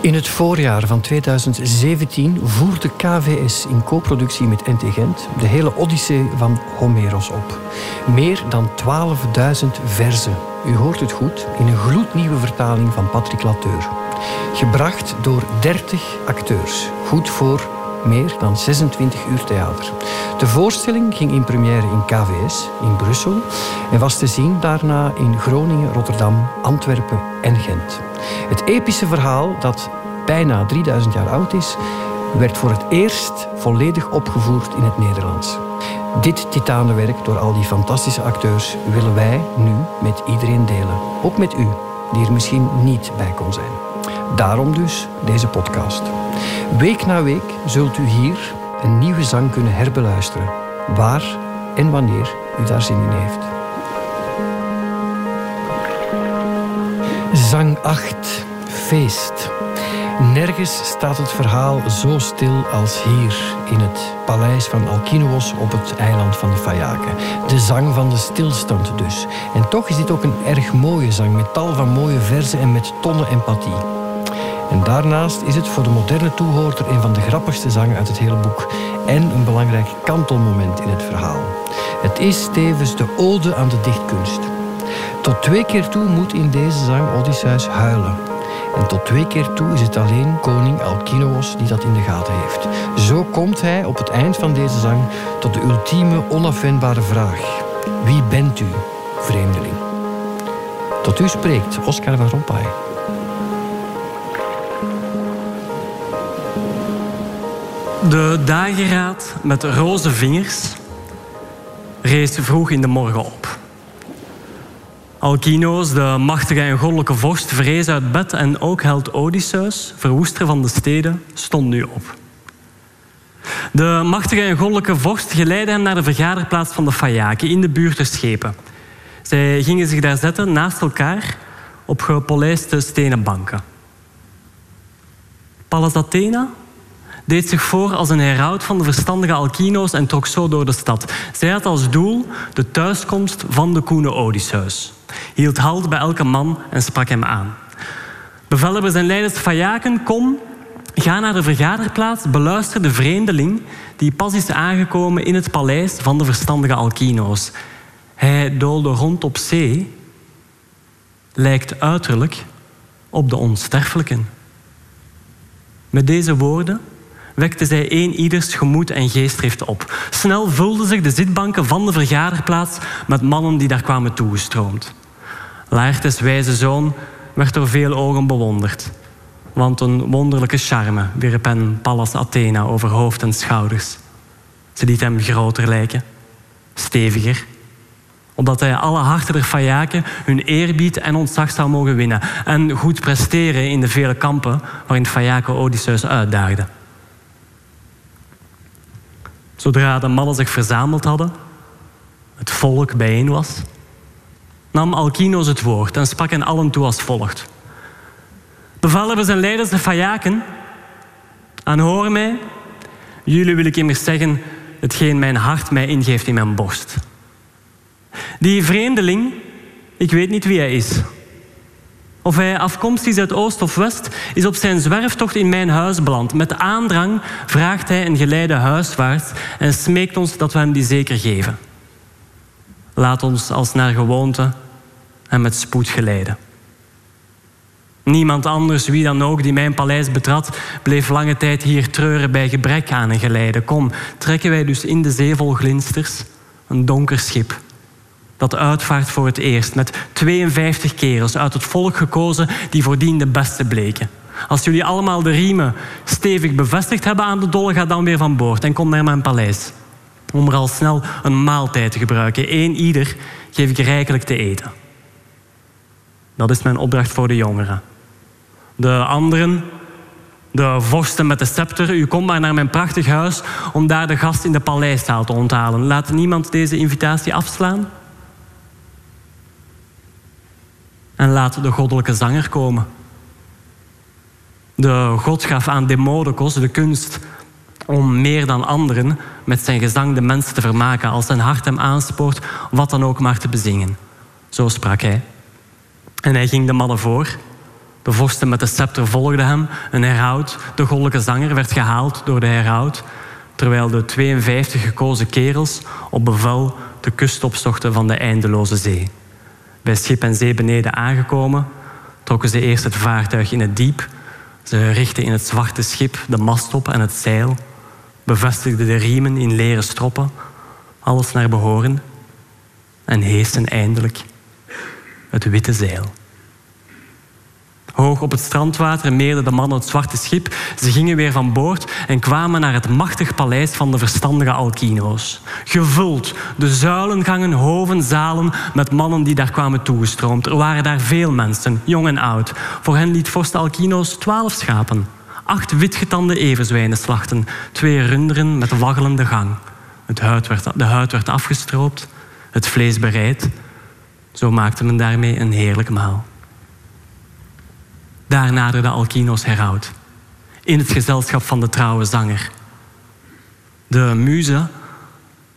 In het voorjaar van 2017 voerde KVS in co-productie met NT Gent de hele Odyssee van Homeros op. Meer dan 12.000 verzen. U hoort het goed, in een gloednieuwe vertaling van Patrick Lateur. Gebracht door 30 acteurs. Goed voor meer dan 26 uur theater. De voorstelling ging in première in KVS in Brussel en was te zien daarna in Groningen, Rotterdam, Antwerpen en Gent. Het epische verhaal, dat bijna 3000 jaar oud is, werd voor het eerst volledig opgevoerd in het Nederlands. Dit titanenwerk door al die fantastische acteurs willen wij nu met iedereen delen. Ook met u, die er misschien niet bij kon zijn. Daarom dus deze podcast. Week na week zult u hier een nieuwe zang kunnen herbeluisteren, waar en wanneer u daar zin in heeft. Zang 8. Feest. Nergens staat het verhaal zo stil als hier in het paleis van Alkinoos op het eiland van de Fayaken. De zang van de stilstand dus. En toch is dit ook een erg mooie zang met tal van mooie verzen en met tonnen empathie. En daarnaast is het voor de moderne toehoorder een van de grappigste zangen uit het hele boek en een belangrijk kantelmoment in het verhaal. Het is tevens de ode aan de dichtkunst. Tot twee keer toe moet in deze zang Odysseus huilen. En tot twee keer toe is het alleen koning Alkinoos die dat in de gaten heeft. Zo komt hij op het eind van deze zang tot de ultieme onafwendbare vraag. Wie bent u, vreemdeling? Tot u spreekt Oscar van Rompuy. De dageraad met roze vingers rees vroeg in de morgen op. Alkinoos, de machtige en goddelijke vorst, vrees uit bed en ook held Odysseus, verwoester van de steden, stond nu op. De machtige en goddelijke vorst geleidde hem naar de vergaderplaats van de Fayaken in de buurt der schepen. Zij gingen zich daar zetten naast elkaar op gepolijste stenen banken. Pallas Athena deed zich voor als een heraut van de verstandige Alkinoos en trok zo door de stad. Zij had als doel de thuiskomst van de koene Odysseus. Hield halt bij elke man en sprak hem aan. Bevelhebbers en leiders Fayaken, kom, ga naar de vergaderplaats, beluister de vreemdeling die pas is aangekomen in het paleis van de verstandige Alkinoos. Hij doolde rond op zee, lijkt uiterlijk op de onsterfelijken. Met deze woorden wekte zij een ieders gemoed en geestdrift op. Snel vulden zich de zitbanken van de vergaderplaats met mannen die daar kwamen toegestroomd. Laertes wijze zoon werd door veel ogen bewonderd. Want een wonderlijke charme wierp hen Pallas Athena over hoofd en schouders. Ze liet hem groter lijken, steviger, opdat hij alle harten der Fayaken hun eerbied en ontzag zou mogen winnen en goed presteren in de vele kampen waarin Fayaken Odysseus uitdaagde. Zodra de mannen zich verzameld hadden, het volk bijeen was, nam Alkinoos het woord en sprak hen allen toe als volgt. Bevelhebbers en leiders de Fayaken, aanhoor mij, jullie wil ik immers zeggen hetgeen mijn hart mij ingeeft in mijn borst. Die vreemdeling, ik weet niet wie hij is. Of hij afkomstig is uit Oost of West, is op zijn zwerftocht in mijn huis beland. Met aandrang vraagt hij een geleide huiswaarts en smeekt ons dat we hem die zeker geven. Laat ons als naar gewoonte hem met spoed geleiden. Niemand anders, wie dan ook, die mijn paleis betrad, bleef lange tijd hier treuren bij gebrek aan een geleide. Kom, trekken wij dus in de zee vol glinsters een donker schip dat uitvaart voor het eerst met 52 kerels uit het volk gekozen die voordien de beste bleken. Als jullie allemaal de riemen stevig bevestigd hebben aan de dolle, ga dan weer van boord en kom naar mijn paleis. Om er al snel een maaltijd te gebruiken. Eén ieder geef ik rijkelijk te eten. Dat is mijn opdracht voor de jongeren. De anderen, de vorsten met de scepter, u komt maar naar mijn prachtig huis om daar de gast in de paleiszaal te onthalen. Laat niemand deze invitatie afslaan. En laat de goddelijke zanger komen. De God gaf aan Demodocus de kunst om meer dan anderen met zijn gezang de mensen te vermaken als zijn hart hem aanspoort wat dan ook maar te bezingen. Zo sprak hij. En hij ging de mannen voor De vorsten met de scepter volgden hem. Een heraut, de goddelijke zanger, werd gehaald door de heraut, terwijl de 52 gekozen kerels op bevel de kust opzochten van de eindeloze zee. Bij schip en zee beneden aangekomen, trokken ze eerst het vaartuig in het diep. Ze richtten in het zwarte schip de mast op en het zeil, bevestigden de riemen in leren stroppen, alles naar behoren, en heesten eindelijk het witte zeil. Hoog op het strandwater meerden de mannen het zwarte schip. Ze gingen weer van boord en kwamen naar het machtig paleis van de verstandige Alkino's. Gevuld, de zuilengangen, hoven, zalen met mannen die daar kwamen toegestroomd. Er waren daar veel mensen, jong en oud. Voor hen liet vorst Alkino's twaalf schapen. Acht witgetande everzwijnen slachten. Twee runderen met waggelende gang. Het huid werd, de huid werd afgestroopt, het vlees bereid. Zo maakte men daarmee een heerlijk maal. Daar naderde Alkino's heraut, in het gezelschap van de trouwe zanger. De muze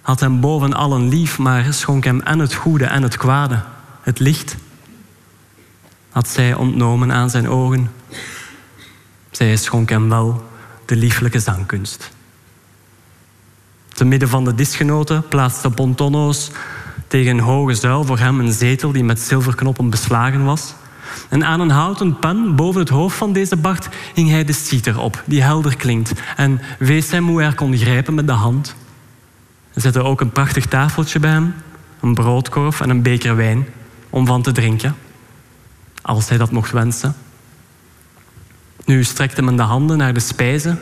had hem boven allen lief, maar schonk hem en het goede en het kwade, het licht, had zij ontnomen aan zijn ogen. Zij schonk hem wel de lieflijke zangkunst. Te midden van de disgenoten plaatste Pontono's tegen een hoge zuil voor hem een zetel die met zilverknoppen beslagen was. En aan een houten pen boven het hoofd van deze Bart hing hij de citer op, die helder klinkt, en wees hem hoe hij kon grijpen met de hand. Hij zette ook een prachtig tafeltje bij hem, een broodkorf en een beker wijn om van te drinken, als hij dat mocht wensen. Nu strekte men de handen naar de spijzen,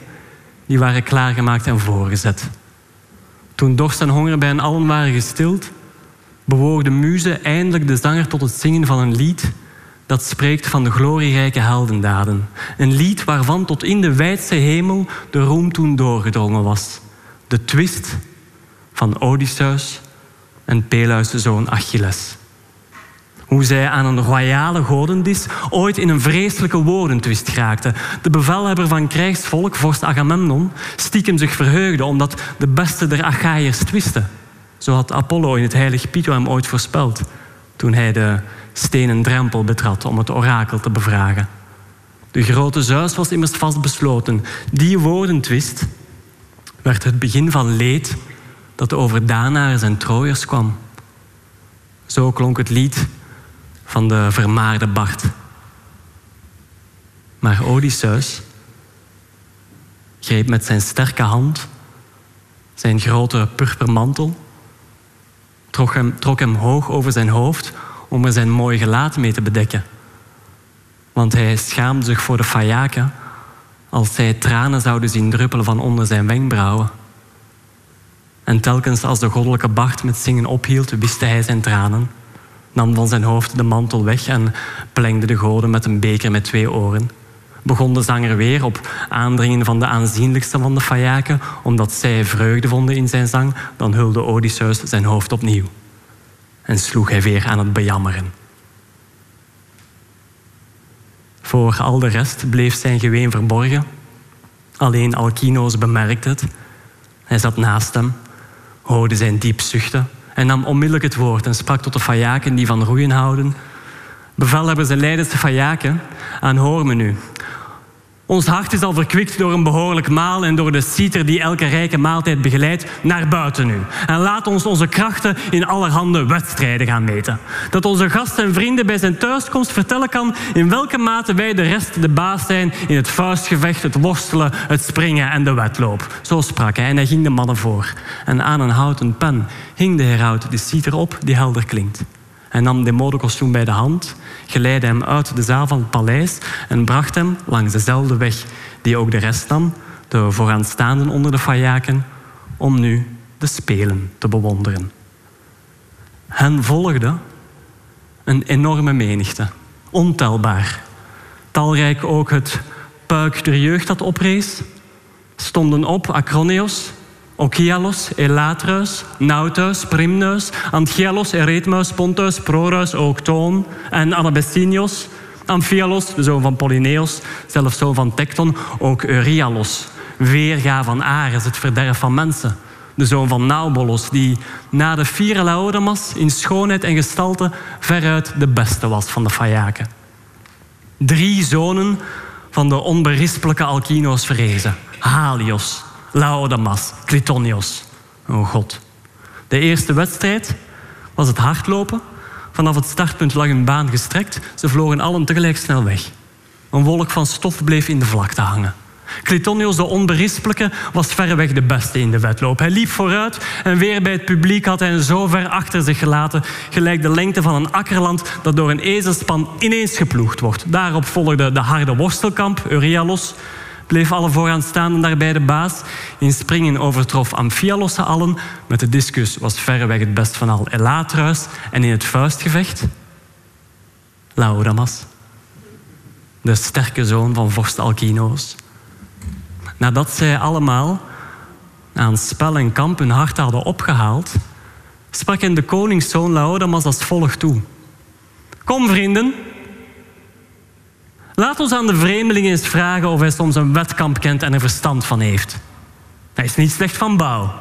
die waren klaargemaakt en voorgezet. Toen dorst en honger bij hen allen waren gestild, bewoog de muze eindelijk de zanger tot het zingen van een lied dat spreekt van de glorierijke heldendaden. Een lied waarvan tot in de wijdse hemel de roem toen doorgedrongen was. De twist van Odysseus en Peleus' zoon Achilles. Hoe zij aan een royale godendis ooit in een vreselijke woordentwist geraakte. De bevelhebber van krijgsvolk, vorst Agamemnon, stiekem zich verheugde omdat de beste der Achaïërs twiste. Zo had Apollo in het heilige Pytho hem ooit voorspeld toen hij de stenen drempel betrad om het orakel te bevragen. De grote Zeus was immers vastbesloten. Die woordentwist werd het begin van leed dat over Danaars en Trojers kwam. Zo klonk het lied van de vermaarde Bart. Maar Odysseus greep met zijn sterke hand zijn grote purpermantel, trok hem, trok hem hoog over zijn hoofd om er zijn mooi gelaat mee te bedekken. Want hij schaamde zich voor de fajaken als zij tranen zouden zien druppelen van onder zijn wenkbrauwen. En telkens als de goddelijke Bart met zingen ophield, wiste hij zijn tranen, nam van zijn hoofd de mantel weg en plengde de goden met een beker met twee oren. Begon de zanger weer op aandringen van de aanzienlijkste van de fajaken, omdat zij vreugde vonden in zijn zang, dan hulde Odysseus zijn hoofd opnieuw en sloeg hij weer aan het bejammeren. Voor al de rest bleef zijn geween verborgen. Alleen Alkinoos bemerkte het. Hij zat naast hem, hoorde zijn diep zuchten en nam onmiddellijk het woord en sprak tot de fajaken die van roeien houden. Bevelhebbers en leiders de fajaken, aanhoor me nu. Ons hart is al verkwikt door een behoorlijk maal en door de citer die elke rijke maaltijd begeleidt, naar buiten nu. En laat ons onze krachten in allerhande wedstrijden gaan meten. Dat onze gasten en vrienden bij zijn thuiskomst vertellen kan in welke mate wij de rest de baas zijn in het vuistgevecht, het worstelen, het springen en de wedloop. Zo sprak hij en hij ging de mannen voor. En aan een houten pen hing de heraut de citer op die helder klinkt. Hij nam Demodocus toen bij de hand, geleidde hem uit de zaal van het paleis en bracht hem langs dezelfde weg die ook de rest nam, de vooraanstaanden onder de fajaken, om nu de spelen te bewonderen. Hen volgde een enorme menigte, ontelbaar. Talrijk ook het puik der jeugd dat oprees, stonden op Acroneos, Okialos, Elatreus, Nauteus, Primneus, Antchialos, Eretmus, Pontus, Prorus, Octoon en Anabestinios, Amphialos, de zoon van Polyneos, zelfs zoon van Tecton, ook Euryalus, weerga van Ares, het verderf van mensen. De zoon van Naubolos, die na de vierde Laodamas in schoonheid en gestalte veruit de beste was van de Fajaken. Drie zonen van de onberispelijke Alkino's verrezen. Halios, Laodamas, Clytonios. Oh god. De eerste wedstrijd was het hardlopen. Vanaf het startpunt lag hun baan gestrekt. Ze vlogen allen tegelijk snel weg. Een wolk van stof bleef in de vlakte hangen. Clytonios, de onberispelijke, was verreweg de beste in de wedloop. Hij liep vooruit en weer bij het publiek had hij zo ver achter zich gelaten, gelijk de lengte van een akkerland dat door een ezelspan ineens geploegd wordt. Daarop volgde de harde worstelkamp, Euryalus, bleef alle vooraanstaanden daarbij de baas. In springen overtrof Amphialos ze allen. Met de discus was verreweg het best van al Elatruis. En in het vuistgevecht... Laodamas. De sterke zoon van vorst Alkinoos. Nadat zij allemaal aan spel en kamp hun hart hadden opgehaald, sprak hen de koningszoon Laodamas als volgt toe. Kom vrienden, laat ons aan de vreemdeling eens vragen of hij soms een wetkamp kent en er verstand van heeft. Hij is niet slecht van bouw.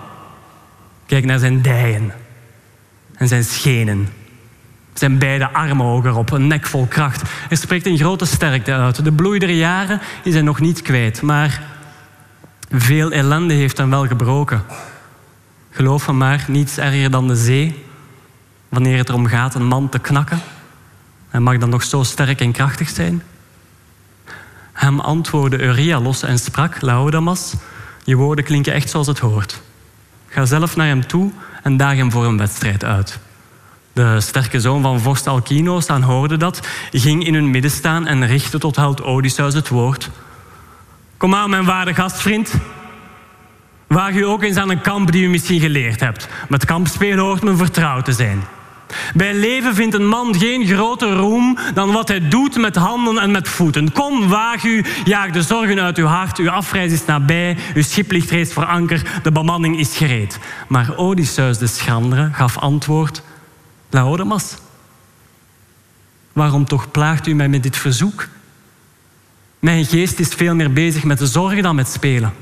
Kijk naar zijn dijen en zijn schenen. Zijn beide armen ook erop, een nek vol kracht. Er spreekt een grote sterkte uit. De bloei der jaren is hij nog niet kwijt, maar veel ellende heeft hem wel gebroken. Geloof me maar, niets erger dan de zee. Wanneer het erom gaat een man te knakken. Hij mag dan nog zo sterk en krachtig zijn. Hem antwoordde Euryalus en sprak, Laodamas, je woorden klinken echt zoals het hoort. Ga zelf naar hem toe en daag hem voor een wedstrijd uit. De sterke zoon van vorst Alkinoos hoorde dat, ging in hun midden staan en richtte tot held Odysseus het woord. Kom aan, mijn waarde gastvriend. Waag u ook eens aan een kamp die u misschien geleerd hebt. Met kampspelen hoort men vertrouwd te zijn. Bij leven vindt een man geen groter roem dan wat hij doet met handen en met voeten. Kom, waag u, jaag de zorgen uit uw hart. Uw afreis is nabij, uw schip ligt reeds voor anker, de bemanning is gereed. Maar Odysseus de schrandere gaf antwoord: Laodamas, waarom toch plaagt u mij met dit verzoek? Mijn geest is veel meer bezig met de zorgen dan met spelen.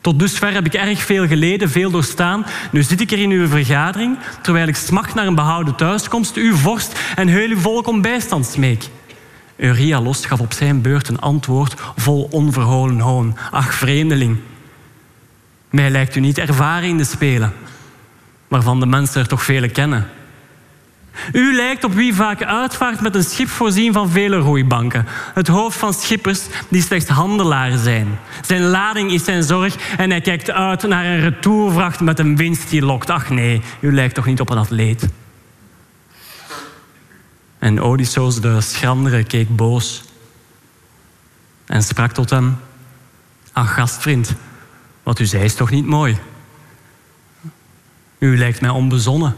Tot dusver heb ik erg veel geleden, veel doorstaan. Nu zit ik er in uw vergadering, terwijl ik smacht naar een behouden thuiskomst, uw vorst en heel uw volk om bijstand smeek. Euryalus gaf op zijn beurt een antwoord vol onverholen hoon. Ach, vreemdeling, mij lijkt u niet ervaren in de spelen, waarvan de mensen er toch vele kennen. U lijkt op wie vaak uitvaart met een schip voorzien van vele roeibanken. Het hoofd van schippers die slechts handelaren zijn. Zijn lading is zijn zorg en hij kijkt uit naar een retourvracht met een winst die lokt. Ach nee, u lijkt toch niet op een atleet. En Odysseus de schrandere keek boos en sprak tot hem. Ach gastvriend, wat u zei is toch niet mooi? U lijkt mij onbezonnen.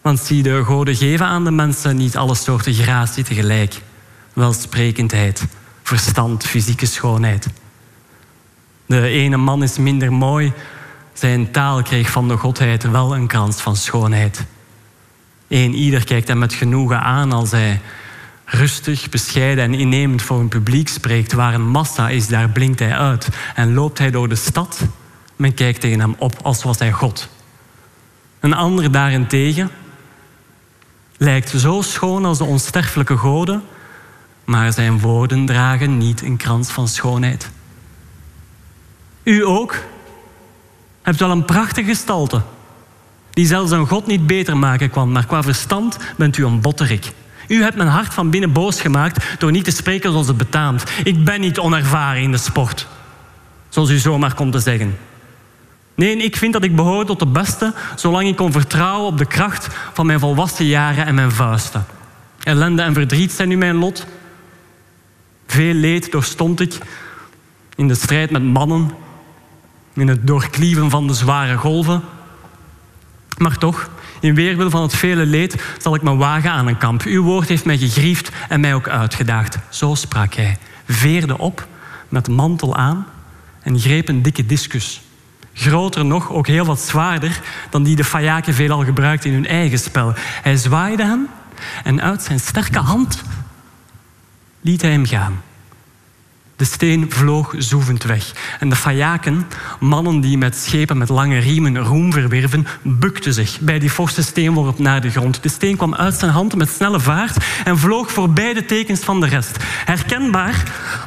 Want zie, de goden geven aan de mensen niet alle soorten gratie tegelijk. Welsprekendheid, verstand, fysieke schoonheid. De ene man is minder mooi, zijn taal kreeg van de godheid wel een krans van schoonheid. Eén ieder kijkt hem met genoegen aan als hij rustig, bescheiden en innemend voor een publiek spreekt. Waar een massa is, daar blinkt hij uit. En loopt hij door de stad, men kijkt tegen hem op als was hij God. Een ander daarentegen lijkt zo schoon als de onsterfelijke goden, maar zijn woorden dragen niet een krans van schoonheid. U ook hebt wel een prachtige gestalte, die zelfs een God niet beter maken kwam, maar qua verstand bent u een botterik. U hebt mijn hart van binnen boos gemaakt door niet te spreken zoals het betaamt. Ik ben niet onervaren in de sport, zoals u zomaar komt te zeggen. Nee, ik vind dat ik behoor tot de beste, zolang ik kon vertrouwen op de kracht van mijn volwassen jaren en mijn vuisten. Ellende en verdriet zijn nu mijn lot. Veel leed doorstond ik in de strijd met mannen, in het doorklieven van de zware golven. Maar toch, in weerwil van het vele leed, zal ik me wagen aan een kamp. Uw woord heeft mij gegriefd en mij ook uitgedaagd. Zo sprak hij, veerde op met mantel aan en greep een dikke discus. Groter nog, ook heel wat zwaarder dan die de Fayaken veelal gebruikt in hun eigen spel. Hij zwaaide hem en uit zijn sterke hand liet hij hem gaan. De steen vloog zoevend weg. En de Fayaken, mannen die met schepen met lange riemen roem verwerven, bukten zich bij die forse steenworp naar de grond. De steen kwam uit zijn hand met snelle vaart en vloog voorbij de tekens van de rest. Herkenbaar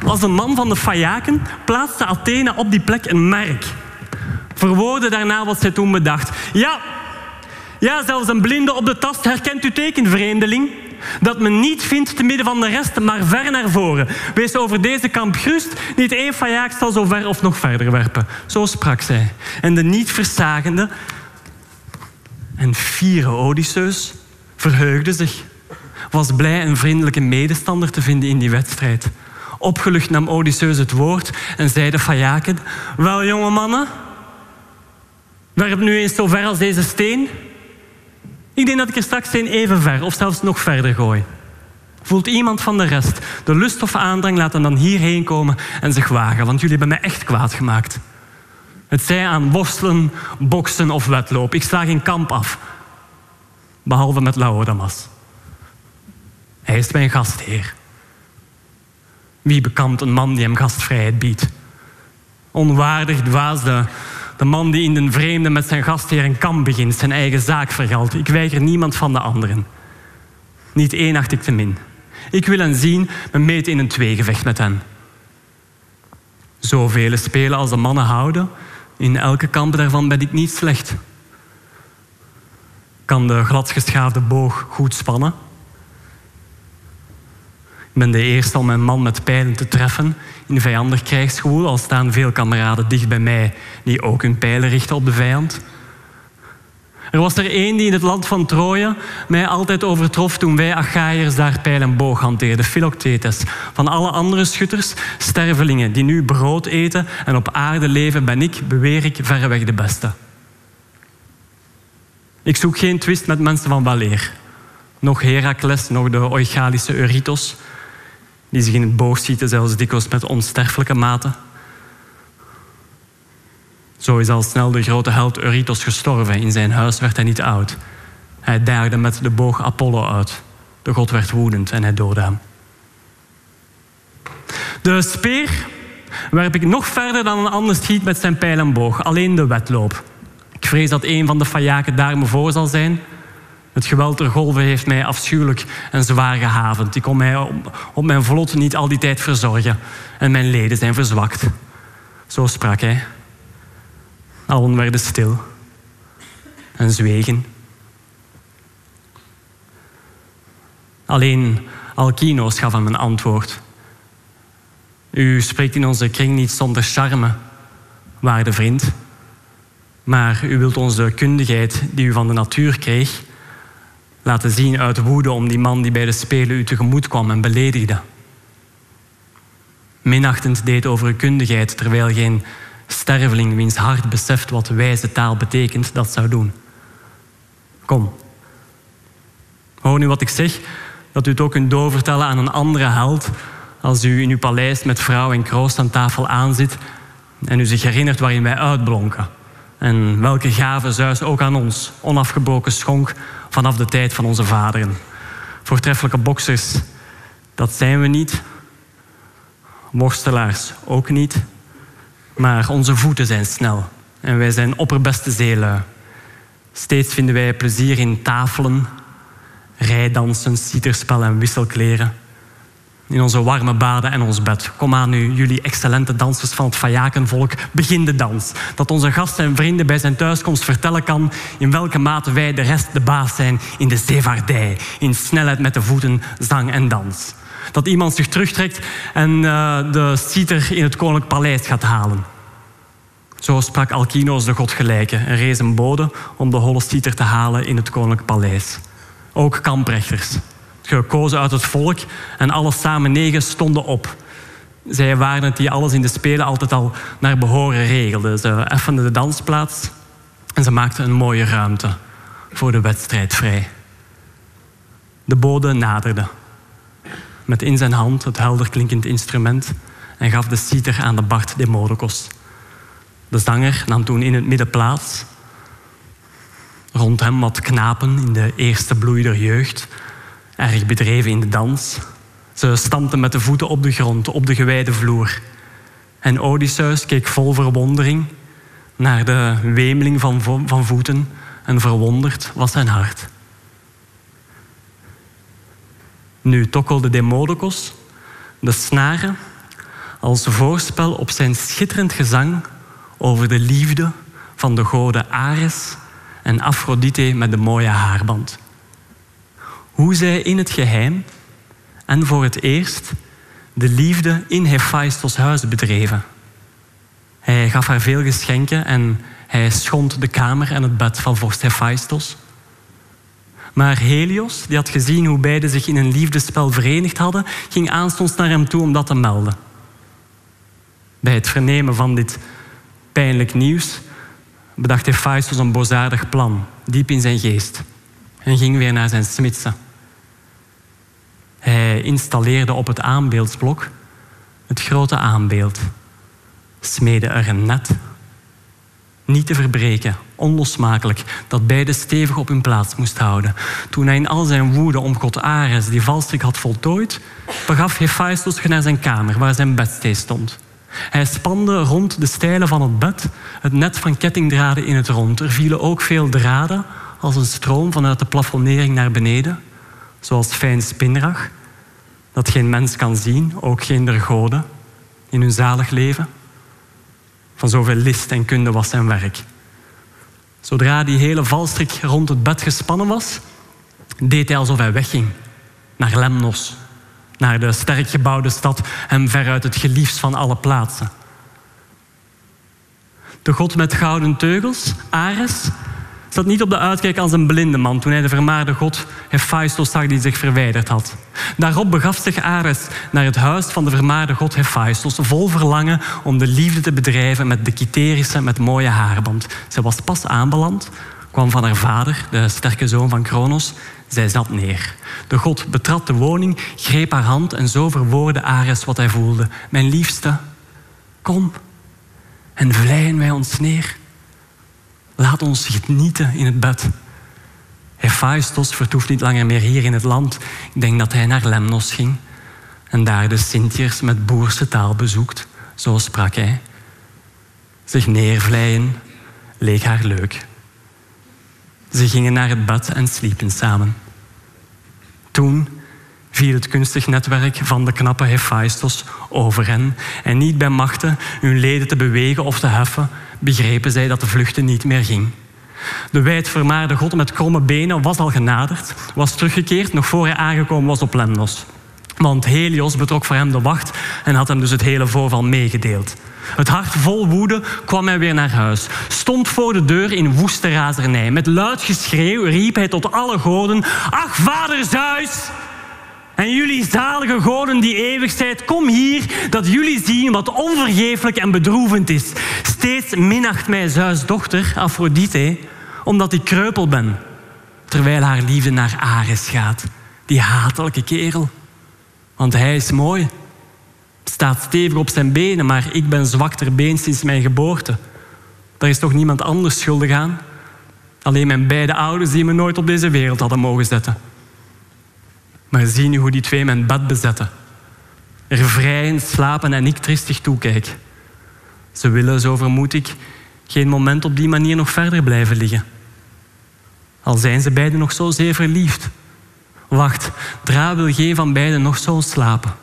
als een man van de Fayaken plaatste Athene op die plek een merk. Verwoordde daarna wat zij toen bedacht. Ja, ja, zelfs een blinde op de tast herkent uw teken, vreemdeling dat men niet vindt te midden van de rest, maar ver naar voren. Wees over deze kamp gerust, niet één fajaak zal zo ver of nog verder werpen. Zo sprak zij. En de niet versagende en fiere Odysseus verheugde zich. Was blij een vriendelijke medestander te vinden in die wedstrijd. Opgelucht nam Odysseus het woord en zei de Fajaken... Wel, jonge mannen, werp nu eens zo ver als deze steen... Ik denk dat ik er straks een even ver of zelfs nog verder gooi. Voelt iemand van de rest de lust of aandrang, laten dan hierheen komen en zich wagen, want jullie hebben mij echt kwaad gemaakt. Het zij aan worstelen, boksen of wedloop. Ik sla geen kamp af. Behalve met Laodamas. Hij is mijn gastheer. Wie bekampt een man die hem gastvrijheid biedt? Onwaardig dwaasde de man die in den vreemde met zijn gastheer een kamp begint, zijn eigen zaak vergeldt. Ik weiger niemand van de anderen. Niet één acht ik te min. Ik wil hen zien, me meten in een tweegevecht met hen. Zoveel spelen als de mannen houden, in elke kamp daarvan ben ik niet slecht. Kan de gladgeschaafde boog goed spannen? Ik ben de eerste om mijn man met pijlen te treffen in vijandig krijgsgewoel, al staan veel kameraden dicht bij mij die ook hun pijlen richten op de vijand. Er was er één die in het land van Troje mij altijd overtrof toen wij Achaïers daar pijl en boog hanteerden, Philoctetes. Van alle andere schutters, stervelingen die nu brood eten en op aarde leven, ben ik, beweer ik, verreweg de beste. Ik zoek geen twist met mensen van waleer. Nog Herakles, nog de Oichalische Eurytos, die zich in het boog schieten, zelfs dikwijls met onsterfelijke maten. Zo is al snel de grote held Eurytos gestorven. In zijn huis werd hij niet oud. Hij daagde met de boog Apollo uit. De god werd woedend en hij doodde hem. De speer werp ik nog verder dan een ander schiet met zijn pijl en boog. Alleen de wedloop. Ik vrees dat een van de fajaken daar me voor zal zijn. Het geweld der golven heeft mij afschuwelijk en zwaar gehavend. Ik kon mij op, mijn vlot niet al die tijd verzorgen. En mijn leden zijn verzwakt. Zo sprak hij. Allen werden stil en zwegen. Alleen Alkino's gaf hem een antwoord. U spreekt in onze kring niet zonder charme, waarde vriend. Maar u wilt onze kundigheid die u van de natuur kreeg, laten zien uit woede om die man die bij de Spelen u tegemoet kwam en beledigde. Minachtend deed over uw kundigheid, terwijl geen sterveling wiens hart beseft wat wijze taal betekent, dat zou doen. Kom. Hoor nu wat ik zeg, dat u het ook kunt doorvertellen aan een andere held als u in uw paleis met vrouw en kroost aan tafel aanzit en u zich herinnert waarin wij uitblonken. En welke gave Zeus ook aan ons onafgebroken schonk vanaf de tijd van onze vaderen. Voortreffelijke boksers, dat zijn we niet. Worstelaars ook niet. Maar onze voeten zijn snel en wij zijn opperbeste zeelui. Steeds vinden wij plezier in tafelen, rijdansen, citerspel en wisselkleren. In onze warme baden en ons bed. Kom aan nu, jullie excellente dansers van het Fajakenvolk, begin de dans. Dat onze gasten en vrienden bij zijn thuiskomst vertellen kan in welke mate wij de rest de baas zijn in de zeevaardij, in snelheid met de voeten, zang en dans. Dat iemand zich terugtrekt en uh, de citer in het koninklijk paleis gaat halen. Zo sprak Alkinoos de godgelijke en rees een bode om de holle citer te halen in het koninklijk paleis. Ook kamprechters, gekozen uit het volk en alle samen negen stonden op. Zij waren het die alles in de spelen altijd al naar behoren regelden. Ze effenden de dansplaats en ze maakten een mooie ruimte voor de wedstrijd vrij. De bode naderde met in zijn hand het helder klinkend instrument en gaf de citer aan de Bart Demodocus. De zanger nam toen in het midden plaats. Rond hem wat knapen in de eerste bloei der jeugd, erg bedreven in de dans. Ze stampten met de voeten op de grond, op de gewijde vloer. En Odysseus keek vol verwondering naar de wemeling van, van voeten en verwonderd was zijn hart. Nu tokkelde Demodocus de snaren als voorspel op zijn schitterend gezang over de liefde van de goden Ares en Aphrodite met de mooie haarband. Hoe zij in het geheim en voor het eerst de liefde in Hephaistos huis bedreven. Hij gaf haar veel geschenken en hij schond de kamer en het bed van vorst Hephaistos. Maar Helios, die had gezien hoe beiden zich in een liefdespel verenigd hadden, ging aanstonds naar hem toe om dat te melden. Bij het vernemen van dit pijnlijk nieuws bedacht Hephaistos een bozaardig plan, diep in zijn geest, en ging weer naar zijn smidse. Hij installeerde op het aanbeeldsblok het grote aanbeeld, smeedde er een net, niet te verbreken, onlosmakelijk, dat beide stevig op hun plaats moest houden. Toen hij in al zijn woede om god Ares die valstrik had voltooid, begaf Hephaestus zich naar zijn kamer, waar zijn bedstee stond. Hij spande rond de stijlen van het bed het net van kettingdraden in het rond. Er vielen ook veel draden, als een stroom vanuit de plafonnering naar beneden, zoals fijn spinrag, dat geen mens kan zien, ook geen der goden, in hun zalig leven. Van zoveel list en kunde was zijn werk. Zodra die hele valstrik rond het bed gespannen was, deed hij alsof hij wegging naar Lemnos, naar de sterk gebouwde stad en veruit het geliefst van alle plaatsen. De god met gouden teugels, Ares, zat niet op de uitkijk als een blinde man toen hij de vermaarde god Hephaistos zag die zich verwijderd had. Daarop begaf zich Ares naar het huis van de vermaarde god Hephaistos, vol verlangen om de liefde te bedrijven met de Kytherische met mooie haarband. Ze was pas aanbeland, kwam van haar vader, de sterke zoon van Kronos. Zij zat neer. De god betrad de woning, greep haar hand en zo verwoordde Ares wat hij voelde. Mijn liefste, kom en vleien wij ons neer. Laat ons genieten in het bed. Hephaistos vertoeft niet langer meer hier in het land. Ik denk dat hij naar Lemnos ging en daar de Sintiërs met boerse taal bezoekt. Zo sprak hij. Zich neervleien leek haar leuk. Ze gingen naar het bed en sliepen samen. Toen viel het kunstig netwerk van de knappe Hephaistos over hen en niet bij machten hun leden te bewegen of te heffen, begrepen zij dat de vluchten niet meer ging. De wijdvermaarde god met kromme benen was al genaderd, was teruggekeerd nog voor hij aangekomen was op Lemnos. Want Helios betrok voor hem de wacht en had hem dus het hele voorval meegedeeld. Het hart vol woede kwam hij weer naar huis. Stond voor de deur in woeste razernij. Met luid geschreeuw riep hij tot alle goden: Ach, vader Zeus! En jullie zalige goden die eeuwig zijt, kom hier dat jullie zien wat onvergeeflijk en bedroevend is. Steeds minacht mij Zeus' dochter, Aphrodite, omdat ik kreupel ben. Terwijl haar liefde naar Ares gaat, die hatelijke kerel. Want hij is mooi, staat stevig op zijn benen, maar ik ben zwak ter been sinds mijn geboorte. Daar is toch niemand anders schuldig aan? Alleen mijn beide ouders die me nooit op deze wereld hadden mogen zetten. Maar zie nu hoe die twee mijn bed bezetten. Er vrijen, slapen en ik tristig toekijk. Ze willen, zo vermoed ik, geen moment op die manier nog verder blijven liggen. Al zijn ze beiden nog zo zeer verliefd. Wacht, Dra wil geen van beiden nog zo slapen.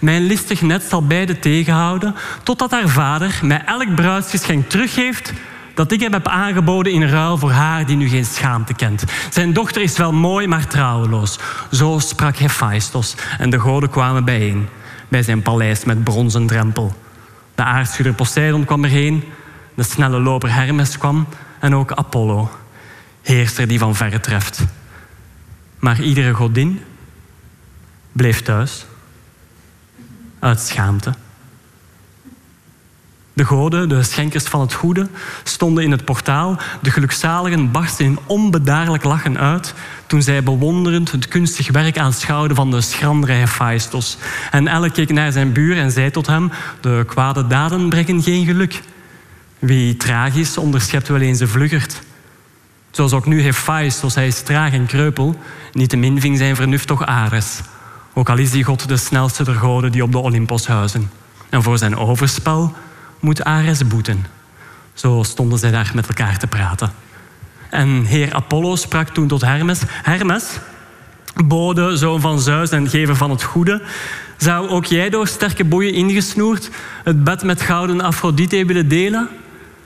Mijn listig net zal beide tegenhouden, totdat haar vader mij elk bruidsgeschenk teruggeeft dat ik hem heb aangeboden in ruil voor haar die nu geen schaamte kent. Zijn dochter is wel mooi, maar trouweloos. Zo sprak Hephaistos en de goden kwamen bijeen bij zijn paleis met bronzen drempel. De aardschudder Poseidon kwam erheen, de snelle loper Hermes kwam en ook Apollo, heerser die van verre treft. Maar iedere godin bleef thuis uit schaamte. De goden, de schenkers van het goede, stonden in het portaal. De gelukzaligen barsten in onbedaarlijk lachen uit toen zij bewonderend het kunstig werk aanschouwden van de schrandere Hephaistos. En elk keek naar zijn buur en zei tot hem, de kwade daden brengen geen geluk. Wie traag is, onderschept wel eens een vluggert. Zoals ook nu Hephaistos, hij is traag en kreupel, niettemin ving zijn vernuft toch Ares. Ook al is die God de snelste der goden die op de Olympos huizen. En voor zijn overspel moet Ares boeten. Zo stonden zij daar met elkaar te praten. En heer Apollo sprak toen tot Hermes: Hermes, bode, zoon van Zeus en gever van het goede, zou ook jij door sterke boeien ingesnoerd het bed met gouden Afrodite willen delen?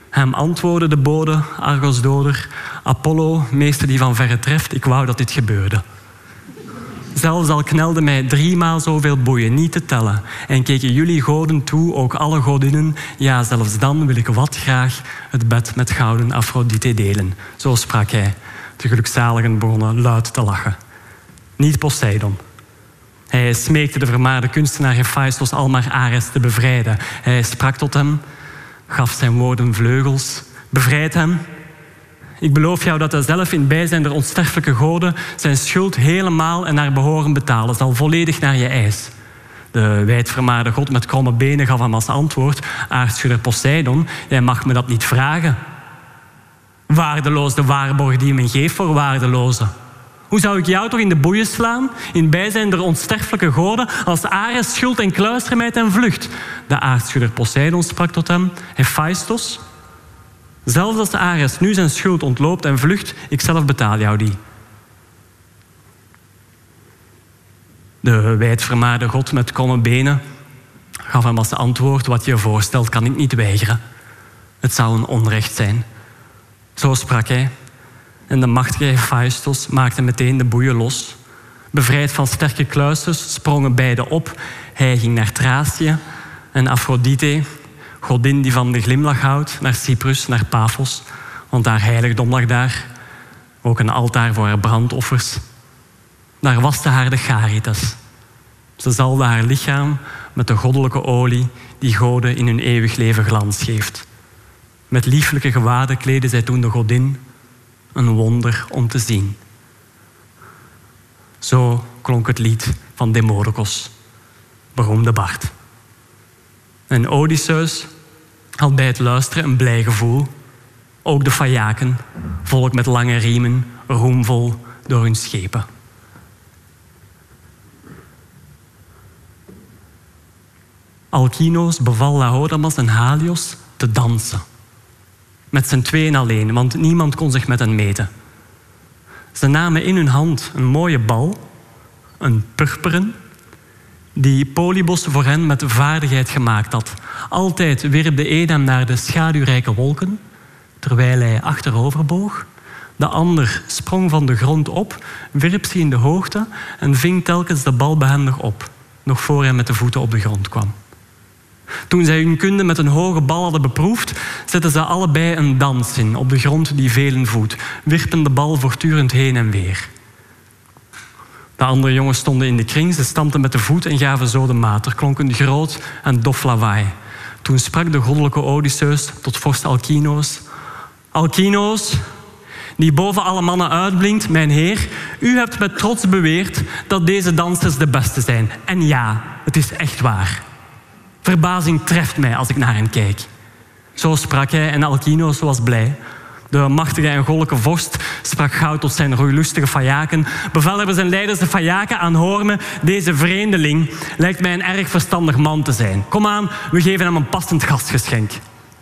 Hem antwoordde de bode, Argosdoder, Apollo, meester die van verre treft, ik wou dat dit gebeurde. Zelfs al knelde mij driemaal zoveel boeien niet te tellen. En keken jullie goden toe, ook alle godinnen. Ja, zelfs dan wil ik wat graag het bed met gouden Afrodite delen. Zo sprak hij. De gelukzaligen begonnen luid te lachen. Niet Poseidon. Hij smeekte de vermaarde kunstenaar Hephaestus al maar Ares te bevrijden. Hij sprak tot hem, gaf zijn woorden vleugels, bevrijd hem ik beloof jou dat hij zelf in bijzijn der onsterfelijke goden zijn schuld helemaal en naar behoren betalen zal, volledig naar je eis. De wijdvermaarde god met kromme benen gaf hem als antwoord, aardschudder Poseidon, jij mag me dat niet vragen. Waardeloos de waarborg die je me geeft voor waardeloze. Hoe zou ik jou toch in de boeien slaan, in bijzijn der onsterfelijke goden, als Ares schuld en kluister mij ten vlucht? De aardschudder Poseidon sprak tot hem, Hephaestus, Zelfs als de Ares nu zijn schuld ontloopt en vlucht, ik zelf betaal jou die. De wijdvermaarde God met kromme benen gaf hem als antwoord: Wat je voorstelt, kan ik niet weigeren. Het zou een onrecht zijn. Zo sprak hij. En de machtige Hephaestus maakte meteen de boeien los. Bevrijd van sterke kluisters sprongen beiden op. Hij ging naar Thracië en Afrodite, godin die van de glimlach houdt, naar Cyprus, naar Paphos. Want daar heiligdom lag daar. Ook een altaar voor haar brandoffers. Daar waste haar de charitas. Ze zalde haar lichaam met de goddelijke olie die goden in hun eeuwig leven glans geeft. Met lieflijke gewaden kleedde zij toen de godin, een wonder om te zien. Zo klonk het lied van Demodocus, beroemde Bart. En Odysseus had bij het luisteren een blij gevoel. Ook de Fajaken, volk met lange riemen, roemvol door hun schepen. Alkinoos beval Laodamas en Halios te dansen. Met z'n tweeën alleen, want niemand kon zich met hen meten. Ze namen in hun hand een mooie bal, een purperen, die Polybos voor hen met vaardigheid gemaakt had. Altijd wierp Edam naar de schaduwrijke wolken, terwijl hij achterover boog. De ander sprong van de grond op, wierp zich in de hoogte en ving telkens de bal behendig op, nog voor hij met de voeten op de grond kwam. Toen zij hun kunde met een hoge bal hadden beproefd, zetten ze allebei een dans in op de grond die velen voedt, wierpen de bal voortdurend heen en weer. De andere jongens stonden in de kring, ze stampten met de voet en gaven zo de maat. Er klonk een groot en dof lawaai. Toen sprak de goddelijke Odysseus tot vorst Alkinoos. Alkinoos, die boven alle mannen uitblinkt, mijn heer, u hebt met trots beweerd dat deze dansers de beste zijn. En ja, het is echt waar. Verbazing treft mij als ik naar hen kijk. Zo sprak hij en Alkinoos was blij. De machtige en goddelijke vorst sprak gauw tot zijn roeilustige Fajaken. Bevelhebbers en leiders de Fajaken aanhoren me. Deze vreemdeling lijkt mij een erg verstandig man te zijn. Kom aan, we geven hem een passend gastgeschenk.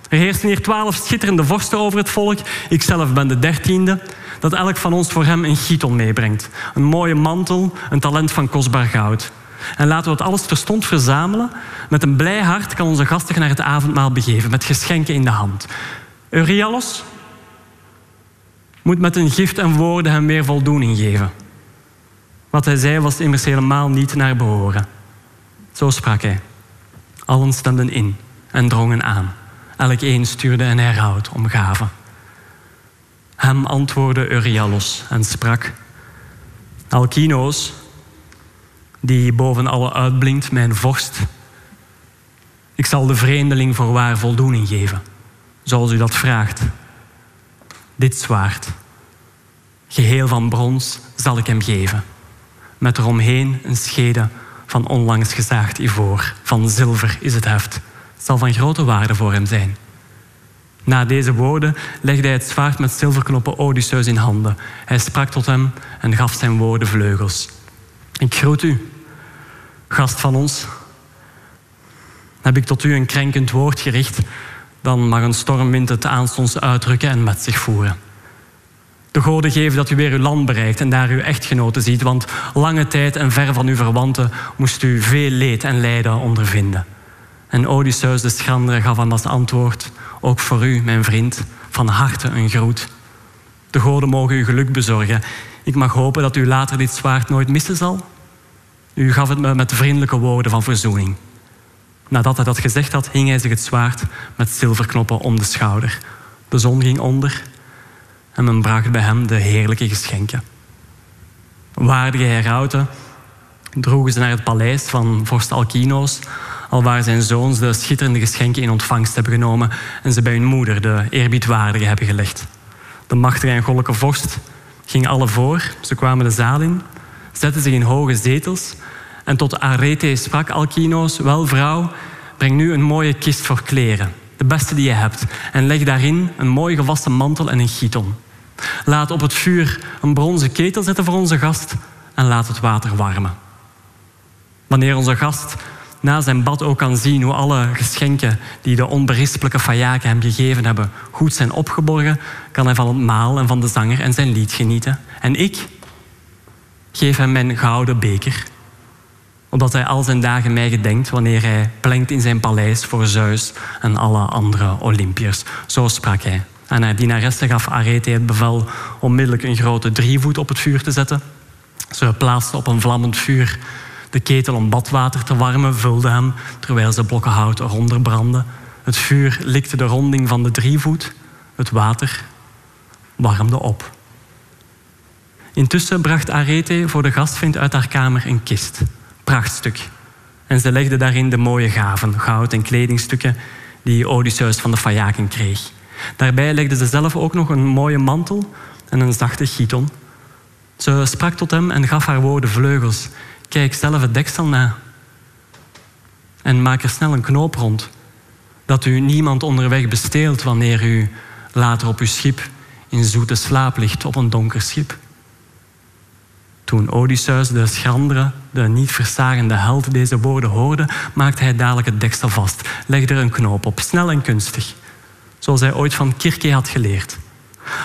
Er heersen hier twaalf schitterende vorsten over het volk. Ikzelf ben de dertiende. Dat elk van ons voor hem een giton meebrengt. Een mooie mantel, een talent van kostbaar goud. En laten we het alles terstond verzamelen. Met een blij hart kan onze gasten naar het avondmaal begeven, met geschenken in de hand. Euryalus, moet met een gift en woorden hem meer voldoening geven. Wat hij zei was immers helemaal niet naar behoren. Zo sprak hij. Allen stemden in en drongen aan. Elk een stuurde een herhoud om gaven. Hem antwoordde Euryalus en sprak... Alkinoos, die boven alle uitblinkt, mijn vorst... Ik zal de vreemdeling voor waar voldoening geven, zoals u dat vraagt dit zwaard, geheel van brons, zal ik hem geven. Met eromheen een schede van onlangs gezaagd ivoor. Van zilver is het heft. Zal van grote waarde voor hem zijn. Na deze woorden legde hij het zwaard met zilverknoppen Odysseus in handen. Hij sprak tot hem en gaf zijn woorden vleugels. Ik groet u, Gast van ons, heb ik tot u een krenkend woord gericht, dan mag een stormwind het aanstonds uitdrukken en met zich voeren. De goden geven dat u weer uw land bereikt en daar uw echtgenoten ziet, want lange tijd en ver van uw verwanten moest u veel leed en lijden ondervinden. En Odysseus de schrandere gaf aan als antwoord, ook voor u, mijn vriend, van harte een groet. De goden mogen u geluk bezorgen. Ik mag hopen dat u later dit zwaard nooit missen zal. U gaf het me met vriendelijke woorden van verzoening. Nadat hij dat gezegd had, hing hij zich het zwaard met zilverknoppen om de schouder. De zon ging onder en men bracht bij hem de heerlijke geschenken. Waardige herauten droegen ze naar het paleis van vorst Alkinoos, alwaar zijn zoons de schitterende geschenken in ontvangst hebben genomen en ze bij hun moeder, de eerbiedwaardige, hebben gelegd. De machtige en goddelijke vorst ging alle voor, ze kwamen de zaal in, zetten zich in hoge zetels en tot Arete sprak Alkinoos, wel vrouw, breng nu een mooie kist voor kleren, de beste die je hebt, en leg daarin een mooi gewassen mantel en een giton. Laat op het vuur een bronzen ketel zetten voor onze gast en laat het water warmen. Wanneer onze gast na zijn bad ook kan zien hoe alle geschenken die de onberispelijke Fayaken hem gegeven hebben goed zijn opgeborgen, kan hij van het maal en van de zanger en zijn lied genieten. En ik geef hem mijn gouden beker, omdat hij al zijn dagen mij gedenkt wanneer hij plenkt in zijn paleis voor Zeus en alle andere Olympiërs. Zo sprak hij. En hij dienaresse gaf Arete het bevel onmiddellijk een grote drievoet op het vuur te zetten. Ze plaatste op een vlammend vuur de ketel om badwater te warmen, vulde hem terwijl ze blokken hout eronder brandden. Het vuur likte de ronding van de drievoet, het water warmde op. Intussen bracht Arete voor de gastvriend uit haar kamer een kist, prachtstuk. En ze legde daarin de mooie gaven, goud en kledingstukken die Odysseus van de Fayaken kreeg. Daarbij legde ze zelf ook nog een mooie mantel en een zachte giton. Ze sprak tot hem en gaf haar woorden vleugels. Kijk zelf het deksel na. En maak er snel een knoop rond. Dat u niemand onderweg besteelt wanneer u later op uw schip in zoete slaap ligt op een donker schip. Toen Odysseus, de schrandere, de niet versagende held, deze woorden hoorde, maakte hij dadelijk het deksel vast, legde er een knoop op, snel en kunstig zoals hij ooit van Kirke had geleerd.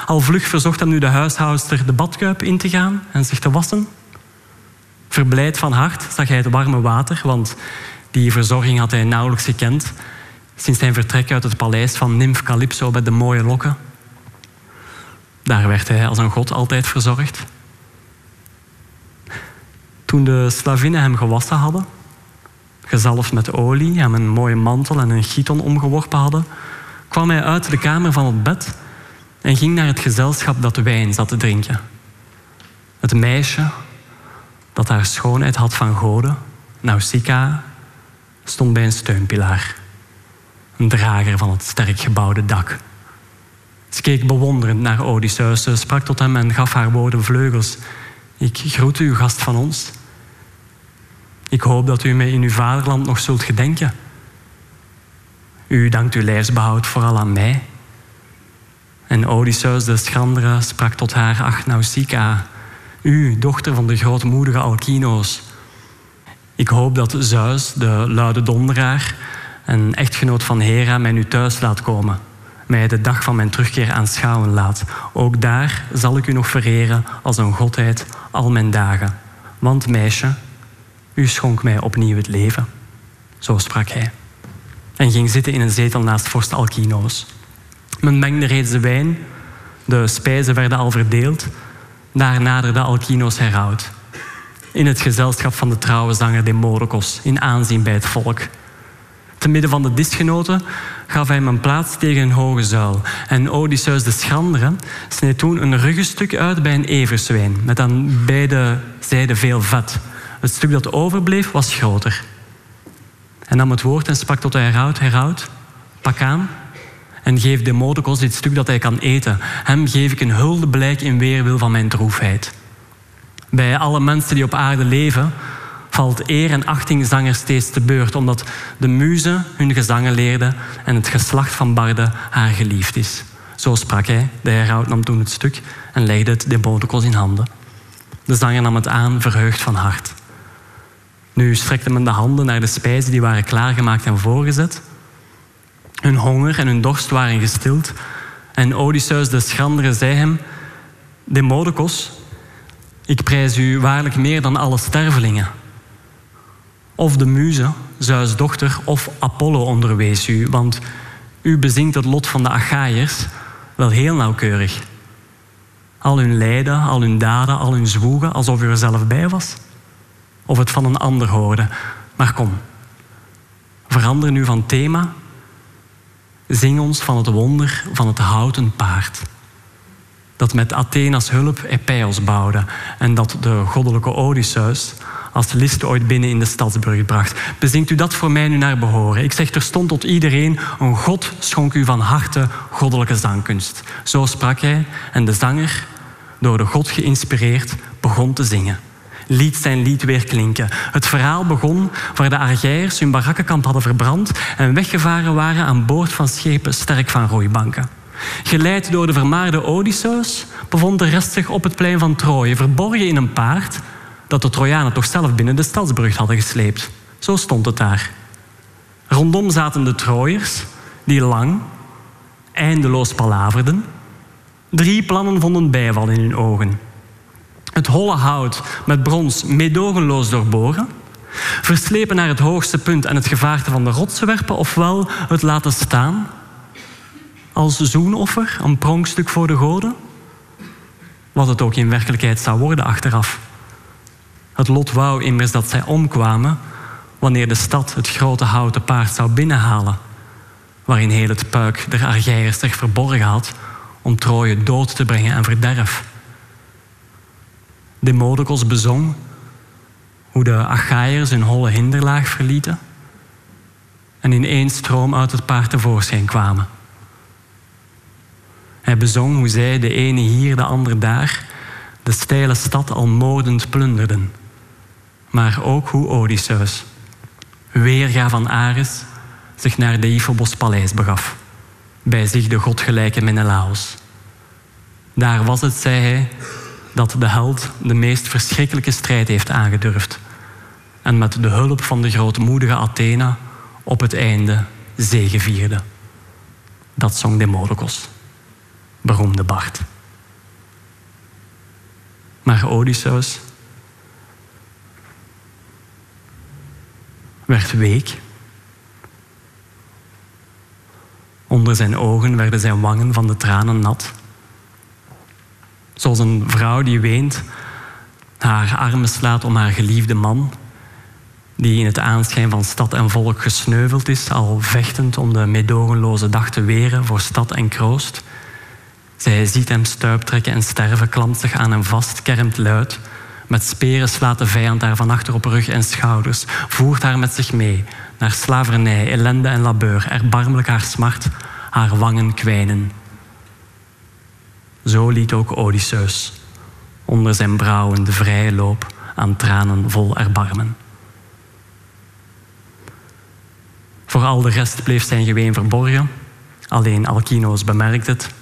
Al vlug verzocht hem nu de huishoudster de badkuip in te gaan en zich te wassen. Verblijd van hart zag hij het warme water, want die verzorging had hij nauwelijks gekend sinds zijn vertrek uit het paleis van Nymph Calypso met de mooie lokken. Daar werd hij als een god altijd verzorgd. Toen de slavinnen hem gewassen hadden, gezalfd met olie, hem een mooie mantel en een giton omgeworpen hadden, kwam hij uit de kamer van het bed en ging naar het gezelschap dat wijn zat te drinken. Het meisje dat haar schoonheid had van goden, Nausicaa, stond bij een steunpilaar. Een drager van het sterk gebouwde dak. Ze keek bewonderend naar Odysseus. Sprak tot hem en gaf haar woorden vleugels. Ik groet u, gast van ons. Ik hoop dat u mij in uw vaderland nog zult gedenken. U dankt uw lijfsbehoud vooral aan mij. En Odysseus de schrandere sprak tot haar, ach Nausicaa, u, dochter van de grootmoedige Alkinoos. Ik hoop dat Zeus, de luide donderaar en echtgenoot van Hera, mij nu thuis laat komen. Mij de dag van mijn terugkeer aanschouwen laat. Ook daar zal ik u nog vereren als een godheid al mijn dagen. Want meisje, u schonk mij opnieuw het leven. Zo sprak hij en ging zitten in een zetel naast vorst Alkinoos. Men mengde reeds de wijn, de spijzen werden al verdeeld. Daar naderde Alkinoos heraut. In het gezelschap van de trouwe zanger Demodocus, in aanzien bij het volk. Te midden van de disgenoten gaf hij een plaats tegen een hoge zuil. En Odysseus de schrandere sneed toen een ruggenstuk uit bij een everzwijn, met aan beide zijden veel vet. Het stuk dat overbleef was groter. En nam het woord en sprak tot de heraut, heraut, pak aan en geef Demodocus dit stuk dat hij kan eten. Hem geef ik een huldeblijk in weerwil van mijn droefheid. Bij alle mensen die op aarde leven, valt eer en achting zangers steeds te beurt, omdat de muze hun gezangen leerde en het geslacht van Barde haar geliefd is. Zo sprak hij, de heraut nam toen het stuk en legde het Demodocus in handen. De zanger nam het aan, verheugd van hart. Nu strekte men de handen naar de spijzen die waren klaargemaakt en voorgezet. Hun honger en hun dorst waren gestild. En Odysseus de schrandere zei hem... Demodocus, ik prijs u waarlijk meer dan alle stervelingen. Of de muze, Zeus' dochter, of Apollo onderwees u, want u bezinkt het lot van de Achaïërs wel heel nauwkeurig. Al hun lijden, al hun daden, al hun zwoegen, alsof u er zelf bij was. Of het van een ander hoorde. Maar kom, verander nu van thema. Zing ons van het wonder van het houten paard. Dat met Athena's hulp Epeios bouwde en dat de goddelijke Odysseus als list ooit binnen in de stadsburg bracht. Bezinkt u dat voor mij nu naar behoren. Ik zeg terstond tot iedereen, een God schonk u van harte goddelijke zangkunst. Zo sprak hij en de zanger, door de God geïnspireerd, begon te zingen. Liet zijn lied weer klinken. Het verhaal begon waar de Argeiërs hun barakkenkamp hadden verbrand en weggevaren waren aan boord van schepen sterk van roeibanken. Geleid door de vermaarde Odysseus bevond de rest zich op het plein van Troje, verborgen in een paard dat de Trojanen toch zelf binnen de stadsbrug hadden gesleept. Zo stond het daar. Rondom zaten de Trooiers, die lang, eindeloos palaverden. Drie plannen vonden bijval in hun ogen. Het holle hout met brons meedogenloos doorboren, verslepen naar het hoogste punt en het gevaarte van de rotsen werpen, ofwel het laten staan als zoenoffer, een pronkstuk voor de goden, wat het ook in werkelijkheid zou worden achteraf. Het lot wou immers dat zij omkwamen wanneer de stad het grote houten paard zou binnenhalen, waarin heel het puik der Argeiërs zich verborgen had om Troje dood te brengen en verderf. Demodocus bezong hoe de Achaïërs een holle hinderlaag verlieten en in één stroom uit het paard tevoorschijn kwamen. Hij bezong hoe zij, de ene hier, de andere daar, de steile stad al moordend plunderden maar ook hoe Odysseus, weerga van Ares, zich naar Deiphobos paleis begaf, bij zich de godgelijke Menelaos. Daar was het, zei hij, dat de held de meest verschrikkelijke strijd heeft aangedurfd en met de hulp van de grootmoedige Athena op het einde zegevierde. Dat zong Demodocus, beroemde Bart. Maar Odysseus werd week. Onder zijn ogen werden zijn wangen van de tranen nat. Zoals een vrouw die weent, haar armen slaat om haar geliefde man, die in het aanschijn van stad en volk gesneuveld is, al vechtend om de meedogenloze dag te weren voor stad en kroost. Zij ziet hem stuiptrekken en sterven, klampt zich aan hem vast, kermt luid. Met speren slaat de vijand haar van achter op rug en schouders, voert haar met zich mee naar slavernij, ellende en labeur, erbarmelijk haar smart, haar wangen kwijnen. Zo liet ook Odysseus onder zijn brouwen de vrije loop aan tranen vol erbarmen. Voor al de rest bleef zijn geween verborgen, alleen Alkinoos bemerkte het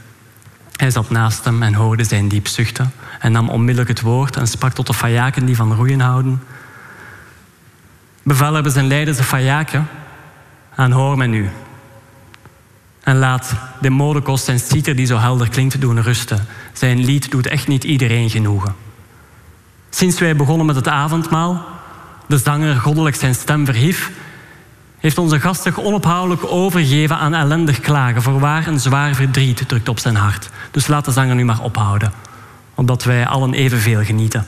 hij zat naast hem en hoorde zijn diep zuchten en nam onmiddellijk het woord en sprak tot de fajaken die van roeien houden. Bevelhebbers en leiders de fajaken, aanhoor mij nu. En laat de modekos zijn citer die zo helder klinkt doen rusten. Zijn lied doet echt niet iedereen genoegen. Sinds wij begonnen met het avondmaal, de zanger goddelijk zijn stem verhief, heeft onze gast zich onophoudelijk overgegeven aan ellendig klagen. Voorwaar een zwaar verdriet drukt op zijn hart. Dus laat de zanger nu maar ophouden. Omdat wij allen evenveel genieten.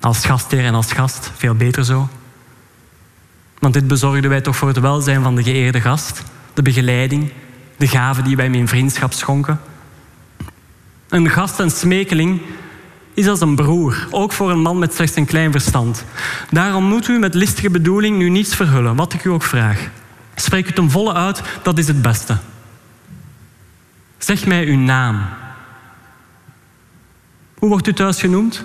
Als gastheer en als gast, veel beter zo. Want dit bezorgden wij toch voor het welzijn van de geëerde gast. De begeleiding, de gave die wij in vriendschap schonken. Een gast en smekeling is als een broer, ook voor een man met slechts een klein verstand. Daarom moet u met listige bedoeling nu niets verhullen, wat ik u ook vraag. Spreek u ten volle uit, dat is het beste. Zeg mij uw naam. Hoe wordt u thuis genoemd?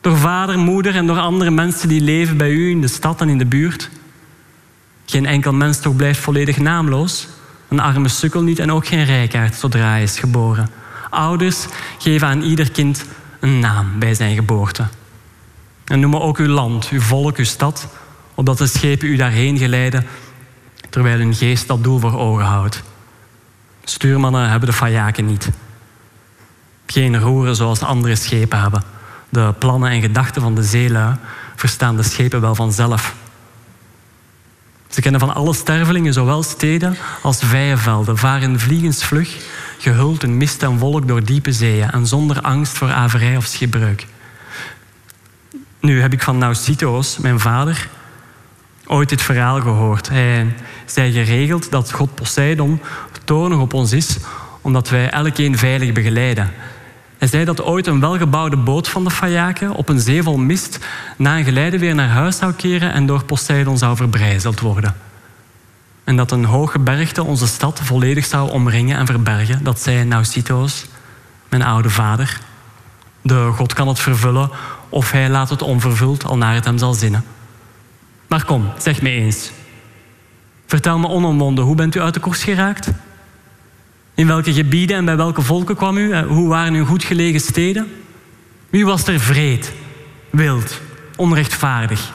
Door vader, moeder en door andere mensen die leven bij u in de stad en in de buurt? Geen enkel mens toch blijft volledig naamloos? Een arme sukkel niet en ook geen rijkaard zodra hij is geboren. Ouders geven aan ieder kind een naam bij zijn geboorte. En noem ook uw land, uw volk, uw stad, opdat de schepen u daarheen geleiden, terwijl hun geest dat doel voor ogen houdt. Stuurmannen hebben de fajaken niet. Geen roeren zoals andere schepen hebben. De plannen en gedachten van de zeelui verstaan de schepen wel vanzelf. Ze kennen van alle stervelingen zowel steden als vijenvelden, varen vliegensvlug, gehuld in mist en wolk door diepe zeeën en zonder angst voor averij of schipbreuk. Nu heb ik van Nausitoos, mijn vader, ooit dit verhaal gehoord. Hij zei geregeld dat God Poseidon toornig op ons is, omdat wij elkeen veilig begeleiden. Hij zei dat ooit een welgebouwde boot van de Fayaken op een zee vol mist na een geleide weer naar huis zou keren en door Poseidon zou verbrijzeld worden. En dat een hoge bergte onze stad volledig zou omringen en verbergen. Dat zei Nausitoos, mijn oude vader. De God kan het vervullen of hij laat het onvervuld al naar het hem zal zinnen. Maar kom, zeg me eens. Vertel me onomwonden, hoe bent u uit de koers geraakt? In welke gebieden en bij welke volken kwam u? Hoe waren uw goed gelegen steden? Wie was er vreed, wild, onrechtvaardig?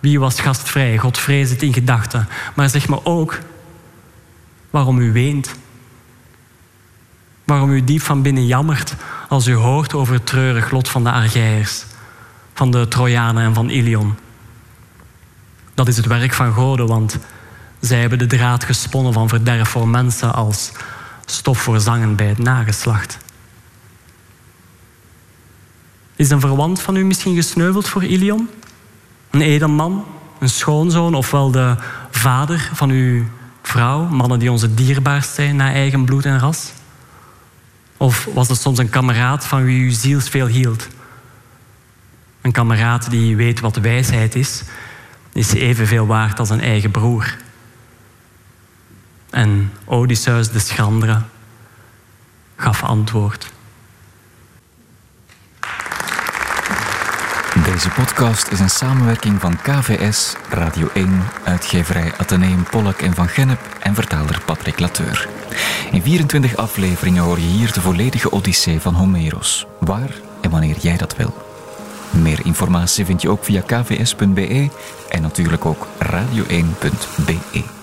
Wie was gastvrij, godvrezend in gedachten? Maar zeg me ook waarom u weent. Waarom u diep van binnen jammert als u hoort over het treurig lot van de Argeiërs, van de Trojanen en van Ilion. Dat is het werk van goden, want zij hebben de draad gesponnen van verderf voor mensen als stof voor zangen bij het nageslacht. Is een verwant van u misschien gesneuveld voor Ilion? Een edelman, een schoonzoon ofwel de vader van uw vrouw, mannen die onze dierbaarst zijn naar eigen bloed en ras? Of was het soms een kameraad van wie u zielsveel hield? Een kameraad die weet wat wijsheid is, is evenveel waard als een eigen broer. En Odysseus de schrandere gaf antwoord. Deze podcast is een samenwerking van KVS, Radio 1, uitgeverij Atheneum Pollak en Van Gennep en vertaler Patrick Lateur. In 24 afleveringen hoor je hier de volledige Odyssee van Homeros, waar en wanneer jij dat wil. Meer informatie vind je ook via kvs.be en natuurlijk ook radio1.be.